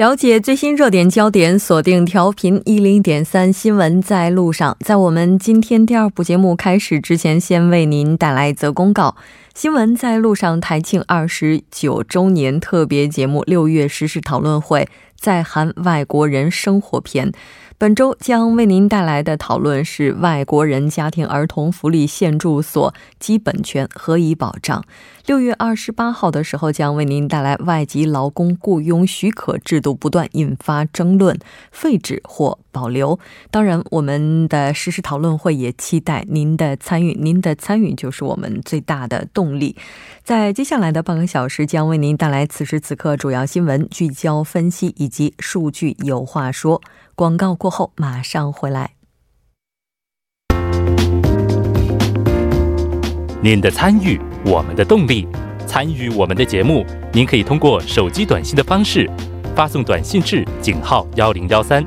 了解最新热点焦点，锁定调频一零点三新闻在路上。在我们今天第二部节目开始之前，先为您带来一则公告：新闻在路上台庆二十九周年特别节目六月时事讨论会，在韩外国人生活篇。本周将为您带来的讨论是外国人家庭儿童福利现住所基本权何以保障。六月二十八号的时候，将为您带来外籍劳工雇佣许可制度不断引发争论，废止或保留。当然，我们的实时讨论会也期待您的参与，您的参与就是我们最大的动力。在接下来的半个小时，将为您带来此时此刻主要新闻聚焦分析以及数据有话说。广告过后马上回来。您的参与，我们的动力。参与我们的节目，您可以通过手机短信的方式发送短信至井号幺零幺三，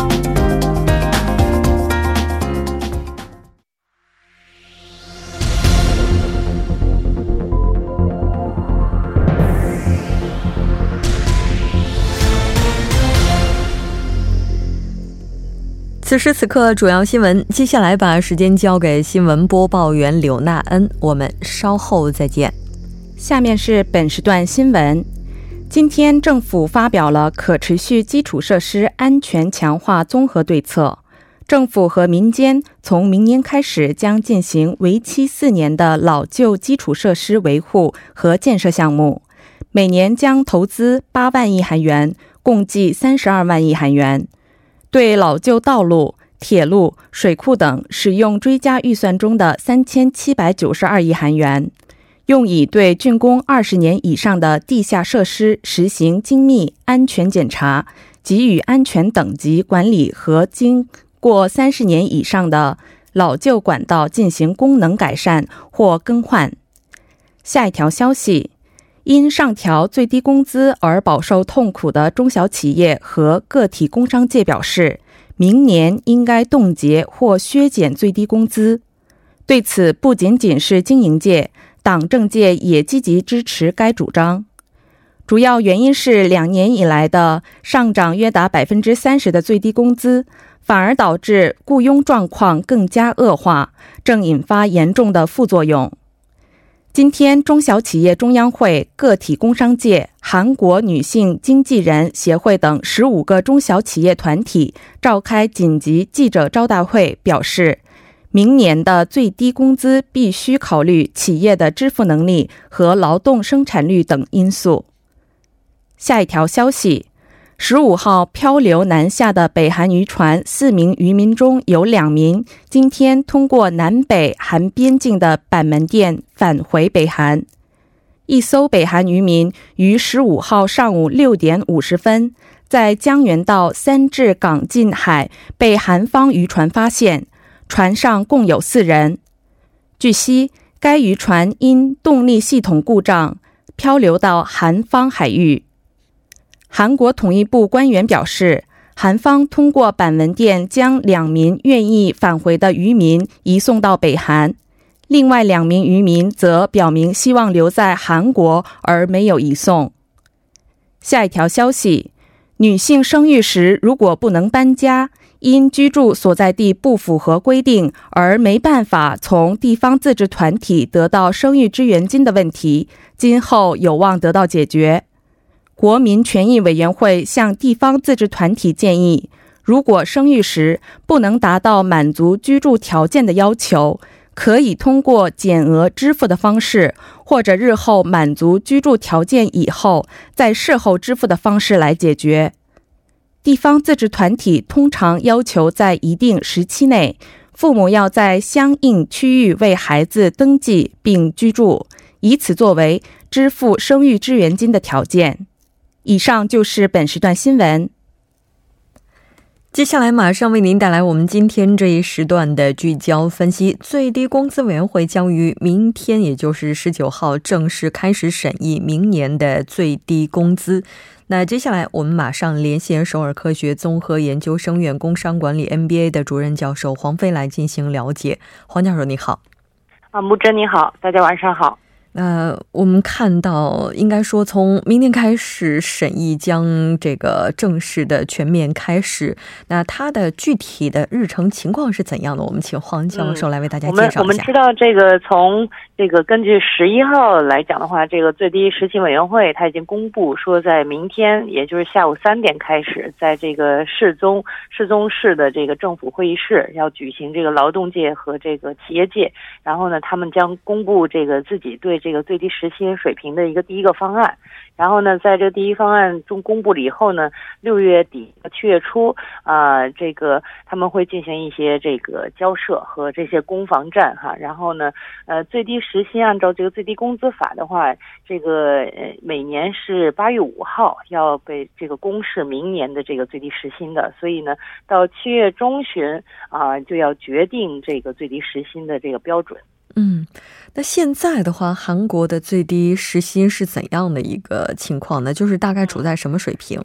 此时此刻，主要新闻。接下来把时间交给新闻播报员柳娜恩，我们稍后再见。下面是本时段新闻。今天，政府发表了可持续基础设施安全强化综合对策。政府和民间从明年开始将进行为期四年的老旧基础设施维护和建设项目，每年将投资八万亿韩元，共计三十二万亿韩元。对老旧道路、铁路、水库等使用追加预算中的三千七百九十二亿韩元，用以对竣工二十年以上的地下设施实行精密安全检查，给予安全等级管理和经过三十年以上的老旧管道进行功能改善或更换。下一条消息。因上调最低工资而饱受痛苦的中小企业和个体工商界表示，明年应该冻结或削减最低工资。对此，不仅仅是经营界，党政界也积极支持该主张。主要原因是两年以来的上涨约达百分之三十的最低工资，反而导致雇佣状况更加恶化，正引发严重的副作用。今天，中小企业中央会、个体工商界、韩国女性经纪人协会等十五个中小企业团体召开紧急记者招待会，表示，明年的最低工资必须考虑企业的支付能力和劳动生产率等因素。下一条消息。十五号漂流南下的北韩渔船，四名渔民中有两名今天通过南北韩边境的板门店返回北韩。一艘北韩渔民于十五号上午六点五十分在江原道三治港近海被韩方渔船发现，船上共有四人。据悉，该渔船因动力系统故障漂流到韩方海域。韩国统一部官员表示，韩方通过板门店将两名愿意返回的渔民移送到北韩，另外两名渔民则表明希望留在韩国而没有移送。下一条消息：女性生育时如果不能搬家，因居住所在地不符合规定而没办法从地方自治团体得到生育支援金的问题，今后有望得到解决。国民权益委员会向地方自治团体建议，如果生育时不能达到满足居住条件的要求，可以通过减额支付的方式，或者日后满足居住条件以后再事后支付的方式来解决。地方自治团体通常要求在一定时期内，父母要在相应区域为孩子登记并居住，以此作为支付生育支援金的条件。以上就是本时段新闻。接下来马上为您带来我们今天这一时段的聚焦分析。最低工资委员会将于明天，也就是十九号正式开始审议明年的最低工资。那接下来我们马上连线首尔科学综合研究生院工商管理 MBA 的主任教授黄飞来进行了解。黄教授，你好。啊，木真你好，大家晚上好。那我们看到，应该说从明天开始审议将这个正式的全面开始。那它的具体的日程情况是怎样的？我们请黄教授来为大家介绍一下。我们我们知道，这个从这个根据十一号来讲的话，这个最低实习委员会他已经公布说，在明天，也就是下午三点开始，在这个市宗市宗市的这个政府会议室要举行这个劳动界和这个企业界，然后呢，他们将公布这个自己对。这个最低时薪水平的一个第一个方案，然后呢，在这第一方案中公布了以后呢，六月底七月初啊，这个他们会进行一些这个交涉和这些攻防战哈。然后呢，呃，最低时薪按照这个最低工资法的话，这个呃每年是八月五号要被这个公示明年的这个最低时薪的，所以呢，到七月中旬啊就要决定这个最低时薪的这个标准。嗯，那现在的话，韩国的最低时薪是怎样的一个情况呢？就是大概处在什么水平？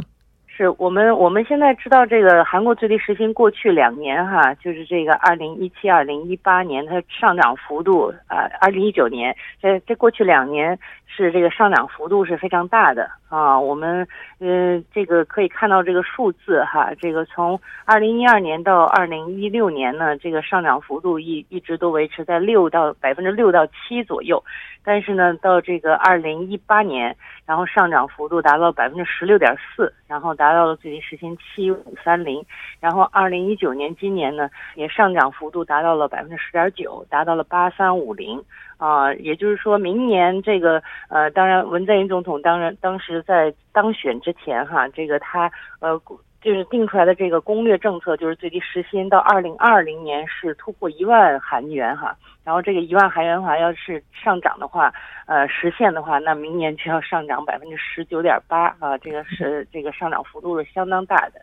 是我们我们现在知道，这个韩国最低时薪过去两年哈，就是这个二零一七、二零一八年它上涨幅度啊，二零一九年这这过去两年是这个上涨幅度是非常大的啊。我们嗯，这个可以看到这个数字哈，这个从二零一二年到二零一六年呢，这个上涨幅度一一直都维持在六到百分之六到七左右。但是呢，到这个二零一八年，然后上涨幅度达到百分之十六点四，然后达到了最低时薪七五三零，然后二零一九年今年呢，也上涨幅度达到了百分之十点九，达到了八三五零啊，也就是说明年这个呃，当然文在寅总统当然当时在当选之前哈，这个他呃。就是定出来的这个攻略政策，就是最低时薪到二零二零年是突破一万韩元哈，然后这个一万韩元的话，要是上涨的话，呃，实现的话，那明年就要上涨百分之十九点八啊，这个是这个上涨幅度是相当大的，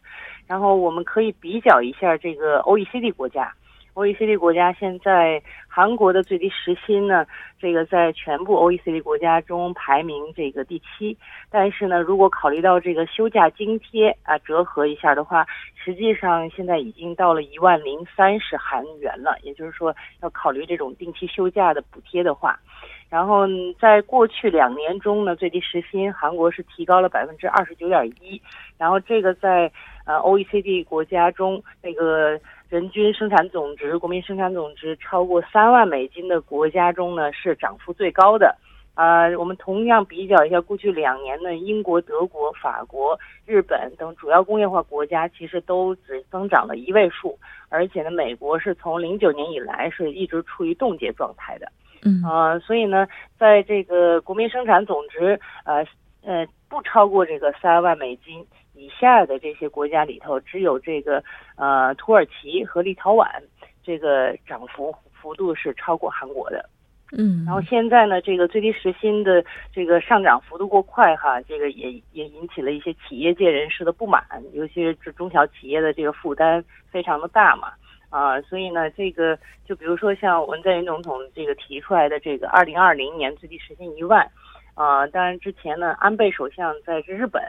然后我们可以比较一下这个 OECD 国家。OECD 国家现在韩国的最低时薪呢，这个在全部 OECD 国家中排名这个第七。但是呢，如果考虑到这个休假津贴啊，折合一下的话，实际上现在已经到了一万零三十韩元了。也就是说，要考虑这种定期休假的补贴的话，然后在过去两年中呢，最低时薪韩国是提高了百分之二十九点一。然后这个在呃 OECD 国家中那个。人均生产总值、国民生产总值超过三万美金的国家中呢，是涨幅最高的。呃，我们同样比较一下过去两年呢，英国、德国、法国、日本等主要工业化国家其实都只增长了一位数，而且呢，美国是从零九年以来是一直处于冻结状态的。嗯呃，所以呢，在这个国民生产总值呃呃不超过这个三万美金。以下的这些国家里头，只有这个呃土耳其和立陶宛这个涨幅幅度是超过韩国的。嗯，然后现在呢，这个最低时薪的这个上涨幅度过快哈，这个也也引起了一些企业界人士的不满，尤其是中小企业的这个负担非常的大嘛啊，所以呢，这个就比如说像文在寅总统这个提出来的这个二零二零年最低时薪一万啊，当然之前呢，安倍首相在日本。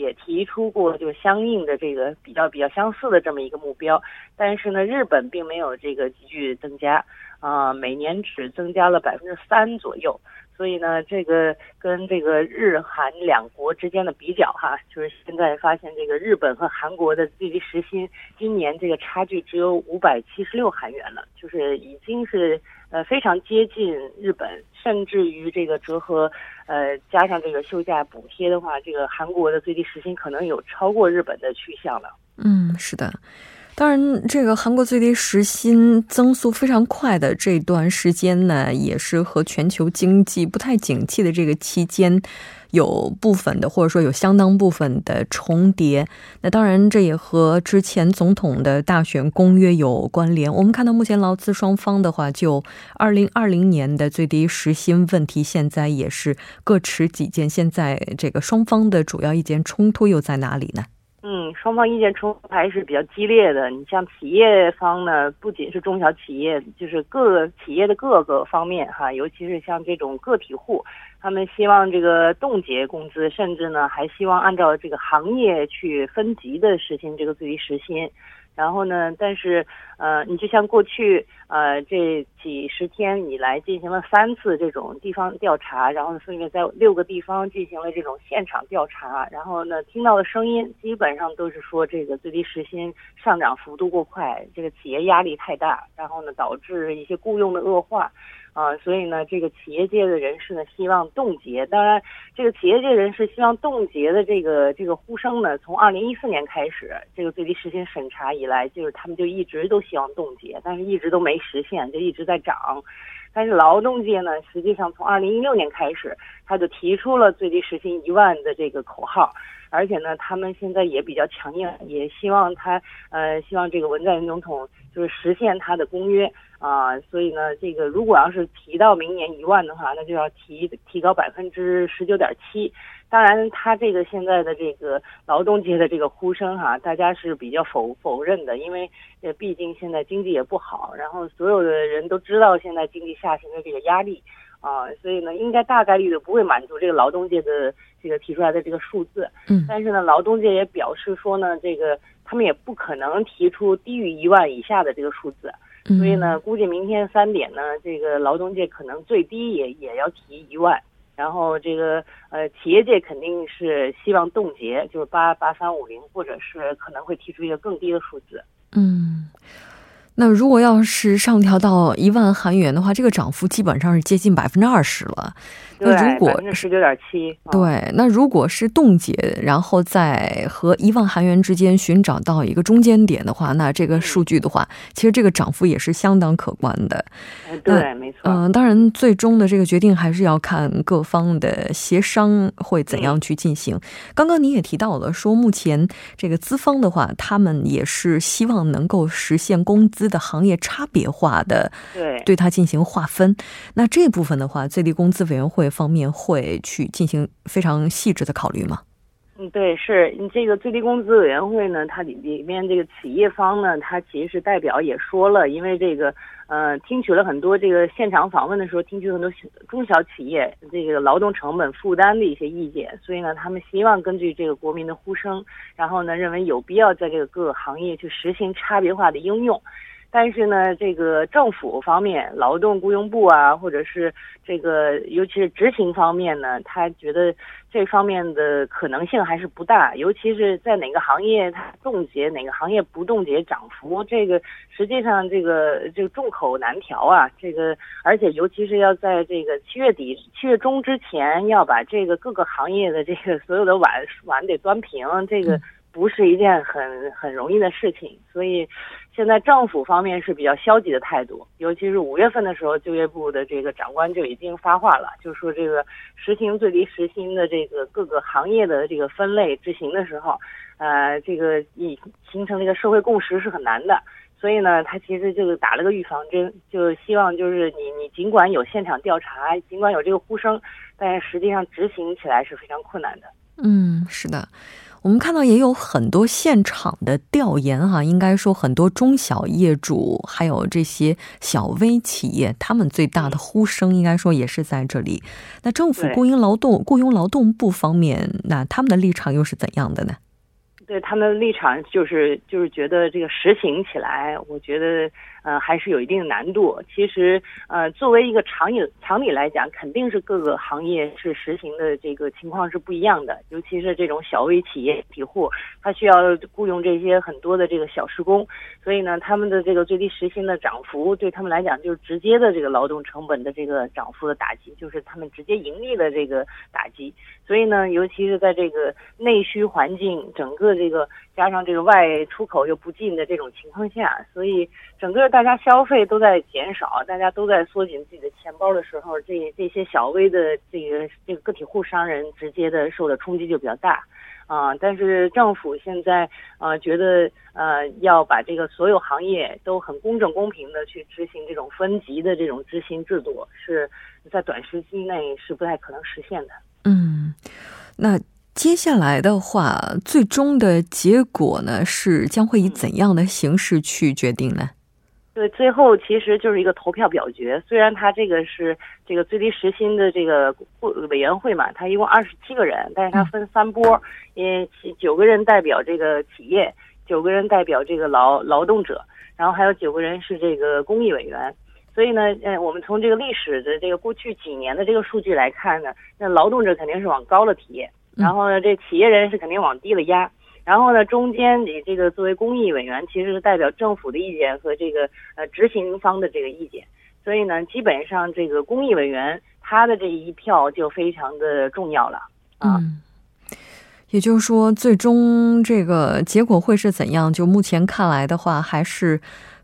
也提出过就相应的这个比较比较相似的这么一个目标，但是呢，日本并没有这个急剧增加，啊，每年只增加了百分之三左右，所以呢，这个跟这个日韩两国之间的比较哈，就是现在发现这个日本和韩国的最低时薪今年这个差距只有五百七十六韩元了，就是已经是呃非常接近日本，甚至于这个折合。呃，加上这个休假补贴的话，这个韩国的最低时薪可能有超过日本的趋向了。嗯，是的。当然，这个韩国最低时薪增速非常快的这段时间呢，也是和全球经济不太景气的这个期间。有部分的，或者说有相当部分的重叠。那当然，这也和之前总统的大选公约有关联。我们看到，目前劳资双方的话，就二零二零年的最低时薪问题，现在也是各持己见。现在这个双方的主要意见冲突又在哪里呢？嗯，双方意见冲突还是比较激烈的。你像企业方呢，不仅是中小企业，就是各个企业的各个方面哈，尤其是像这种个体户，他们希望这个冻结工资，甚至呢还希望按照这个行业去分级的实行这个最低时薪。然后呢？但是，呃，你就像过去，呃，这几十天以来进行了三次这种地方调查，然后分别在六个地方进行了这种现场调查，然后呢，听到的声音基本上都是说这个最低时薪上涨幅度过快，这个企业压力太大，然后呢，导致一些雇佣的恶化。啊，所以呢，这个企业界的人士呢，希望冻结。当然，这个企业界人士希望冻结的这个这个呼声呢，从二零一四年开始，这个最低时薪审查以来，就是他们就一直都希望冻结，但是一直都没实现，就一直在涨。但是劳动界呢，实际上从二零一六年开始，他就提出了最低时薪一万的这个口号，而且呢，他们现在也比较强硬，也希望他呃，希望这个文在寅总统就是实现他的公约。啊，所以呢，这个如果要是提到明年一万的话，那就要提提高百分之十九点七。当然，他这个现在的这个劳动界的这个呼声哈，大家是比较否否认的，因为呃，毕竟现在经济也不好，然后所有的人都知道现在经济下行的这个压力啊，所以呢，应该大概率的不会满足这个劳动界的这个提出来的这个数字。嗯。但是呢，劳动界也表示说呢，这个他们也不可能提出低于一万以下的这个数字。所以呢，估计明天三点呢，这个劳动界可能最低也也要提一万，然后这个呃企业界肯定是希望冻结，就是八八三五零，或者是可能会提出一个更低的数字。嗯。那如果要是上调到一万韩元的话，这个涨幅基本上是接近百分之二十了。那如果十九点七，对，那如果是冻结，然后在和一万韩元之间寻找到一个中间点的话，那这个数据的话，其实这个涨幅也是相当可观的。对，没错。嗯，当然，最终的这个决定还是要看各方的协商会怎样去进行。刚刚您也提到了，说目前这个资方的话，他们也是希望能够实现工资。的行业差别化的对对它进行划分，那这部分的话，最低工资委员会方面会去进行非常细致的考虑吗？嗯，对，是你这个最低工资委员会呢，它里里面这个企业方呢，它其实是代表也说了，因为这个呃，听取了很多这个现场访问的时候，听取很多中小企业这个劳动成本负担的一些意见，所以呢，他们希望根据这个国民的呼声，然后呢，认为有必要在这个各个行业去实行差别化的应用。但是呢，这个政府方面，劳动雇佣部啊，或者是这个，尤其是执行方面呢，他觉得这方面的可能性还是不大。尤其是在哪个行业它冻结，哪个行业不冻结涨幅，这个实际上这个这个众口难调啊。这个而且尤其是要在这个七月底、七月中之前，要把这个各个行业的这个所有的碗碗得端平，这个不是一件很很容易的事情。所以。现在政府方面是比较消极的态度，尤其是五月份的时候，就业部的这个长官就已经发话了，就说这个实行最低时薪的这个各个行业的这个分类执行的时候，呃，这个已形成这个社会共识是很难的，所以呢，他其实就是打了个预防针，就希望就是你你尽管有现场调查，尽管有这个呼声，但是实际上执行起来是非常困难的。嗯，是的。我们看到也有很多现场的调研哈，应该说很多中小业主还有这些小微企业，他们最大的呼声应该说也是在这里。那政府雇佣劳动雇佣劳动部方面，那他们的立场又是怎样的呢？对他们的立场就是就是觉得这个实行起来，我觉得。呃，还是有一定难度。其实，呃，作为一个常理常理来讲，肯定是各个行业是实行的这个情况是不一样的。尤其是这种小微企业体户，他需要雇佣这些很多的这个小时工，所以呢，他们的这个最低时薪的涨幅，对他们来讲就是直接的这个劳动成本的这个涨幅的打击，就是他们直接盈利的这个打击。所以呢，尤其是在这个内需环境，整个这个加上这个外出口又不进的这种情况下，所以整个。大家消费都在减少，大家都在缩紧自己的钱包的时候，这这些小微的这个这个个体户商人直接的受的冲击就比较大，啊，但是政府现在呃觉得呃要把这个所有行业都很公正公平的去执行这种分级的这种执行制度，是在短时期内是不太可能实现的。嗯，那。接下来的话，最终的结果呢，是将会以怎样的形式去决定呢？对，最后其实就是一个投票表决。虽然他这个是这个最低时薪的这个委员会嘛，他一共二十七个人，但是他分三波，因为九个人代表这个企业，九个人代表这个劳劳动者，然后还有九个人是这个公益委员。所以呢，呃，我们从这个历史的这个过去几年的这个数据来看呢，那劳动者肯定是往高了提，然后呢，这企业人是肯定往低了压。然后呢，中间你这个作为公益委员，其实是代表政府的意见和这个呃执行方的这个意见，所以呢，基本上这个公益委员他的这一票就非常的重要了啊。也就是说，最终这个结果会是怎样？就目前看来的话，还是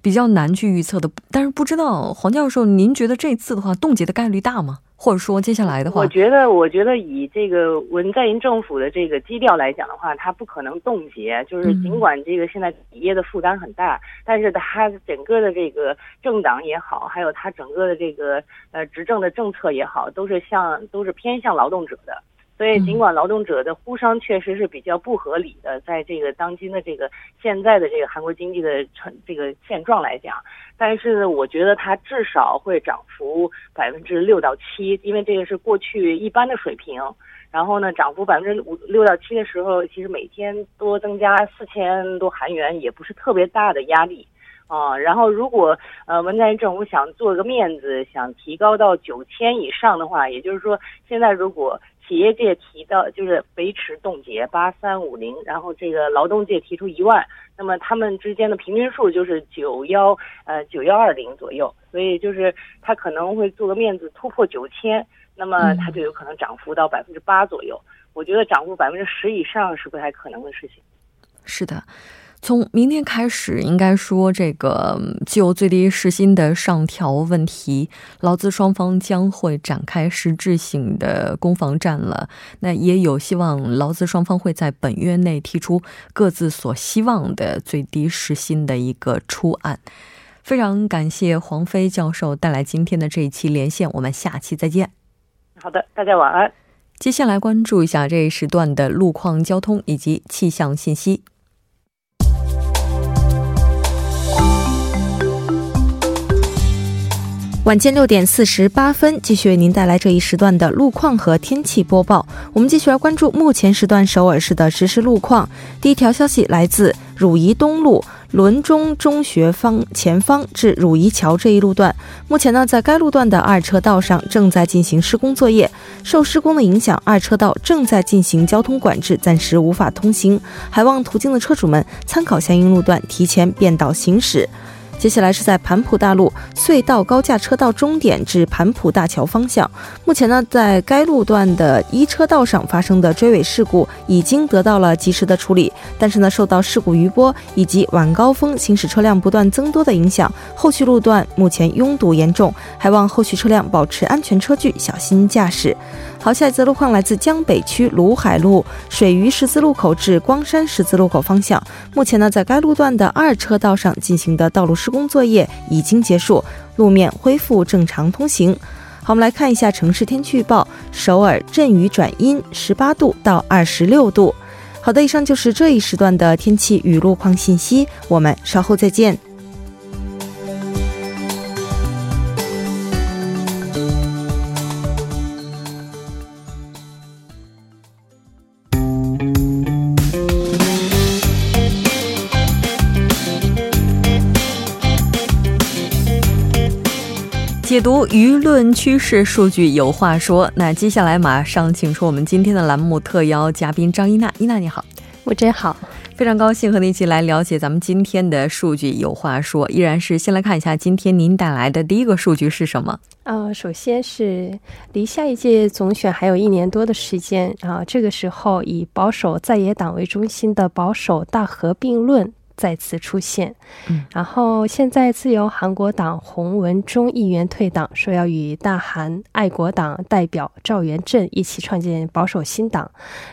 比较难去预测的。但是不知道黄教授，您觉得这次的话冻结的概率大吗？或者说接下来的话，我觉得，我觉得以这个文在寅政府的这个基调来讲的话，它不可能冻结。就是尽管这个现在企业的负担很大，但是它整个的这个政党也好，还有它整个的这个呃执政的政策也好，都是向都是偏向劳动者的。所以，尽管劳动者的呼声确实是比较不合理的，在这个当今的这个现在的这个韩国经济的成这个现状来讲，但是我觉得它至少会涨幅百分之六到七，因为这个是过去一般的水平。然后呢，涨幅百分之五六到七的时候，其实每天多增加四千多韩元也不是特别大的压力啊。然后，如果呃文在寅政府想做个面子，想提高到九千以上的话，也就是说，现在如果企业界提到就是维持冻结八三五零，然后这个劳动界提出一万，那么他们之间的平均数就是九幺呃九幺二零左右，所以就是他可能会做个面子突破九千，那么它就有可能涨幅到百分之八左右。我觉得涨幅百分之十以上是不太可能的事情。是的。从明天开始，应该说这个就最低时薪的上调问题，劳资双方将会展开实质性的攻防战了。那也有希望劳资双方会在本月内提出各自所希望的最低时薪的一个出案。非常感谢黄飞教授带来今天的这一期连线，我们下期再见。好的，大家晚安。接下来关注一下这一时段的路况、交通以及气象信息。晚间六点四十八分，继续为您带来这一时段的路况和天气播报。我们继续来关注目前时段首尔市的实时路况。第一条消息来自汝仪东路伦中中学方前方至汝仪桥这一路段，目前呢，在该路段的二车道上正在进行施工作业，受施工的影响，二车道正在进行交通管制，暂时无法通行，还望途经的车主们参考相应路段，提前变道行驶。接下来是在盘浦大路隧道高架车道终点至盘浦大桥方向。目前呢，在该路段的一车道上发生的追尾事故已经得到了及时的处理，但是呢，受到事故余波以及晚高峰行驶车辆不断增多的影响，后续路段目前拥堵严重，还望后续车辆保持安全车距，小心驾驶。好，下一则路况来自江北区鲁海路水鱼十字路口至光山十字路口方向。目前呢，在该路段的二车道上进行的道路施工作业已经结束，路面恢复正常通行。好，我们来看一下城市天气预报：首尔阵雨转阴，十八度到二十六度。好的，以上就是这一时段的天气与路况信息，我们稍后再见。解读舆论趋势数据，有话说。那接下来马上请出我们今天的栏目特邀嘉宾张一娜。一娜你好，我真好，非常高兴和您一起来了解咱们今天的数据。有话说，依然是先来看一下今天您带来的第一个数据是什么？呃，首先是离下一届总选还有一年多的时间啊，这个时候以保守在野党为中心的保守大合并论。再次出现，嗯然后现在自由韩国党洪文忠议员退党，说要与大韩爱国党代表赵元镇一起创建保守新党，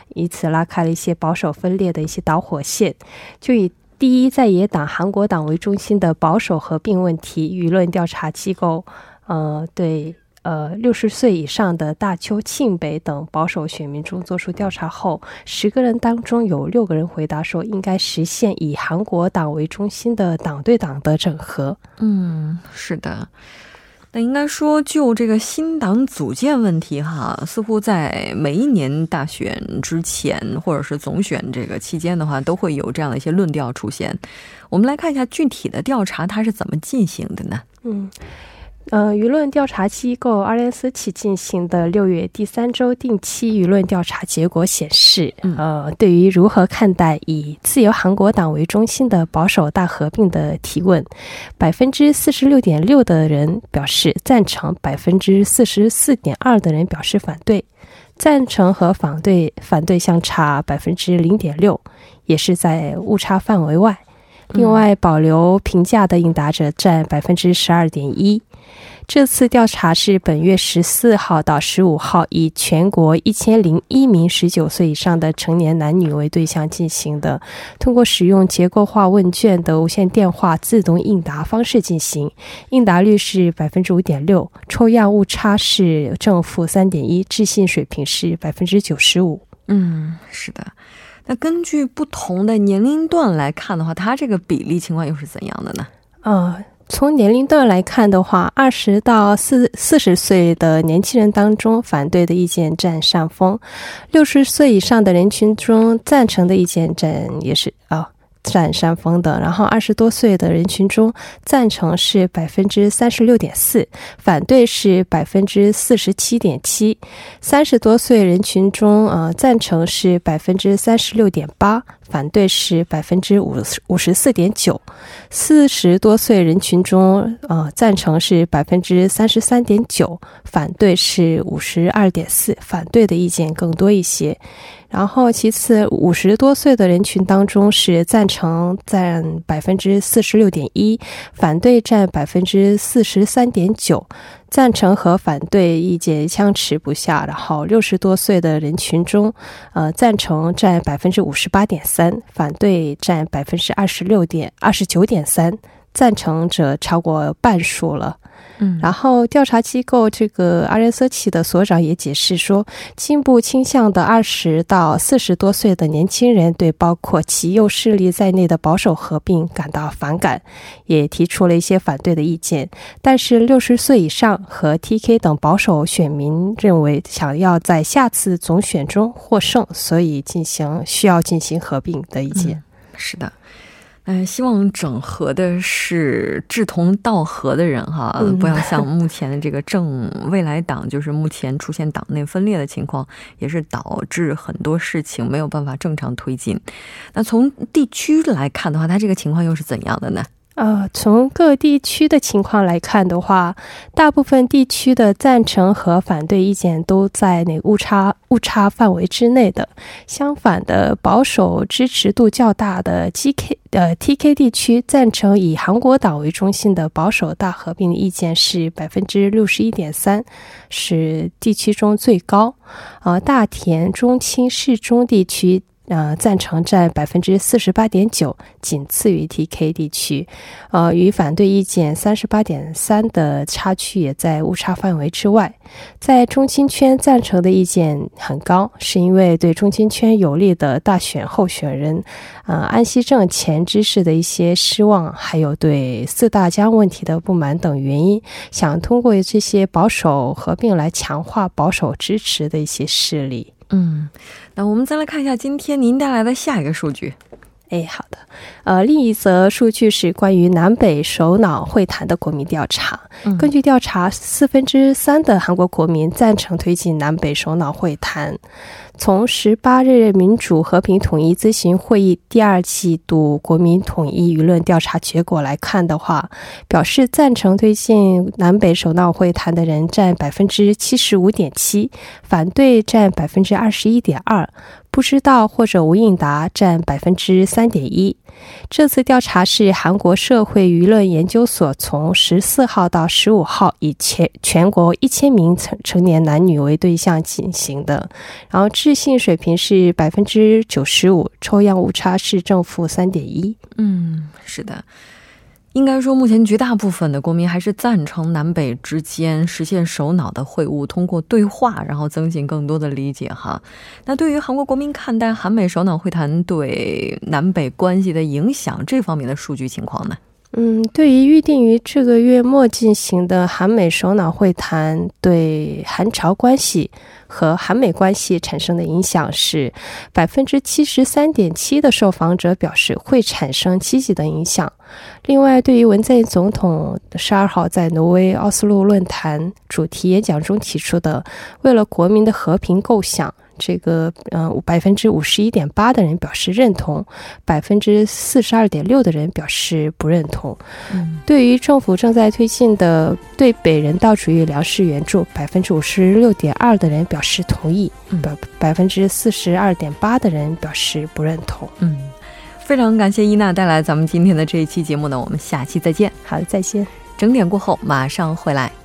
以此拉开了一些保守分裂的一些导火线。就以第一在野党韩国党为中心的保守合并问题，舆论调查机构，呃，对呃六十岁以上的大邱、庆北等保守选民中做出调查后，十个人当中有六个人回答说应该实现以韩国党为中心的党对党的整合。嗯，是的。那应该说，就这个新党组建问题，哈，似乎在每一年大选之前，或者是总选这个期间的话，都会有这样的一些论调出现。我们来看一下具体的调查，它是怎么进行的呢？嗯。呃，舆论调查机构阿联斯奇进行的六月第三周定期舆论调查结果显示，呃，对于如何看待以自由韩国党为中心的保守大合并的提问，百分之四十六点六的人表示赞成，百分之四十四点二的人表示反对，赞成和反对反对相差百分之零点六，也是在误差范围外。另外，保留评价的应答者占百分之十二点一。这次调查是本月十四号到十五号，以全国一千零一名十九岁以上的成年男女为对象进行的，通过使用结构化问卷的无线电话自动应答方式进行，应答率是百分之五点六，抽样误差是正负三点一，置信水平是百分之九十五。嗯，是的。那根据不同的年龄段来看的话，它这个比例情况又是怎样的呢？啊。从年龄段来看的话，二十到四四十岁的年轻人当中，反对的意见占上风；六十岁以上的人群中，赞成的意见占也是啊。占上风的，然后二十多岁的人群中，赞成是百分之三十六点四，反对是百分之四十七点七。三十多岁人群中，呃，赞成是百分之三十六点八，反对是百分之五十五十四点九。四十多岁人群中，呃，赞成是百分之三十三点九，反对是五十二点四，反对的意见更多一些。然后，其次，五十多岁的人群当中是赞成占百分之四十六点一，反对占百分之四十三点九，赞成和反对意见相持不下。然后，六十多岁的人群中，呃，赞成占百分之五十八点三，反对占百分之二十六点二十九点三，赞成者超过半数了。嗯，然后调查机构这个阿仁瑟奇的所长也解释说，进步倾向的二十到四十多岁的年轻人对包括极右势力在内的保守合并感到反感，也提出了一些反对的意见。但是六十岁以上和 TK 等保守选民认为，想要在下次总选中获胜，所以进行需要进行合并的意见。是的。嗯，希望整合的是志同道合的人哈，不要像 目前的这个正未来党，就是目前出现党内分裂的情况，也是导致很多事情没有办法正常推进。那从地区来看的话，它这个情况又是怎样的呢？呃，从各地区的情况来看的话，大部分地区的赞成和反对意见都在那误差误差范围之内的。相反的，保守支持度较大的 GK 呃 TK 地区，赞成以韩国党为中心的保守大合并的意见是百分之六十一点三，是地区中最高。呃，大田、中青、市中地区。呃，赞成占百分之四十八点九，仅次于 TK 地区。呃，与反对意见三十八点三的差距也在误差范围之外。在中青圈赞成的意见很高，是因为对中青圈有利的大选候选人，呃，安熙正前知识的一些失望，还有对四大江问题的不满等原因，想通过这些保守合并来强化保守支持的一些势力。嗯，那我们再来看一下今天您带来的下一个数据。哎，好的。呃，另一则数据是关于南北首脑会谈的国民调查。根据调查，四分之三的韩国国民赞成推进南北首脑会谈。从十八日民主和平统一咨询会议第二季度国民统一舆论调查结果来看的话，表示赞成推进南北首脑会谈的人占百分之七十五点七，反对占百分之二十一点二。不知道或者无应答占百分之三点一。这次调查是韩国社会舆论研究所从十四号到十五号以全全国一千名成成年男女为对象进行的，然后置信水平是百分之九十五，抽样误差是正负三点一。嗯，是的。应该说，目前绝大部分的国民还是赞成南北之间实现首脑的会晤，通过对话，然后增进更多的理解。哈，那对于韩国国民看待韩美首脑会谈对南北关系的影响，这方面的数据情况呢？嗯，对于预定于这个月末进行的韩美首脑会谈，对韩朝关系和韩美关系产生的影响是百分之七十三点七的受访者表示会产生积极的影响。另外，对于文在寅总统十二号在挪威奥斯陆论坛主题演讲中提出的“为了国民的和平构想”。这个，嗯，百分之五十一点八的人表示认同，百分之四十二点六的人表示不认同。嗯，对于政府正在推进的对北人道主义粮食援助，百分之五十六点二的人表示同意，百百分之四十二点八的人表示不认同。嗯，非常感谢伊娜带来咱们今天的这一期节目呢，我们下期再见。好的，再见。整点过后马上回来。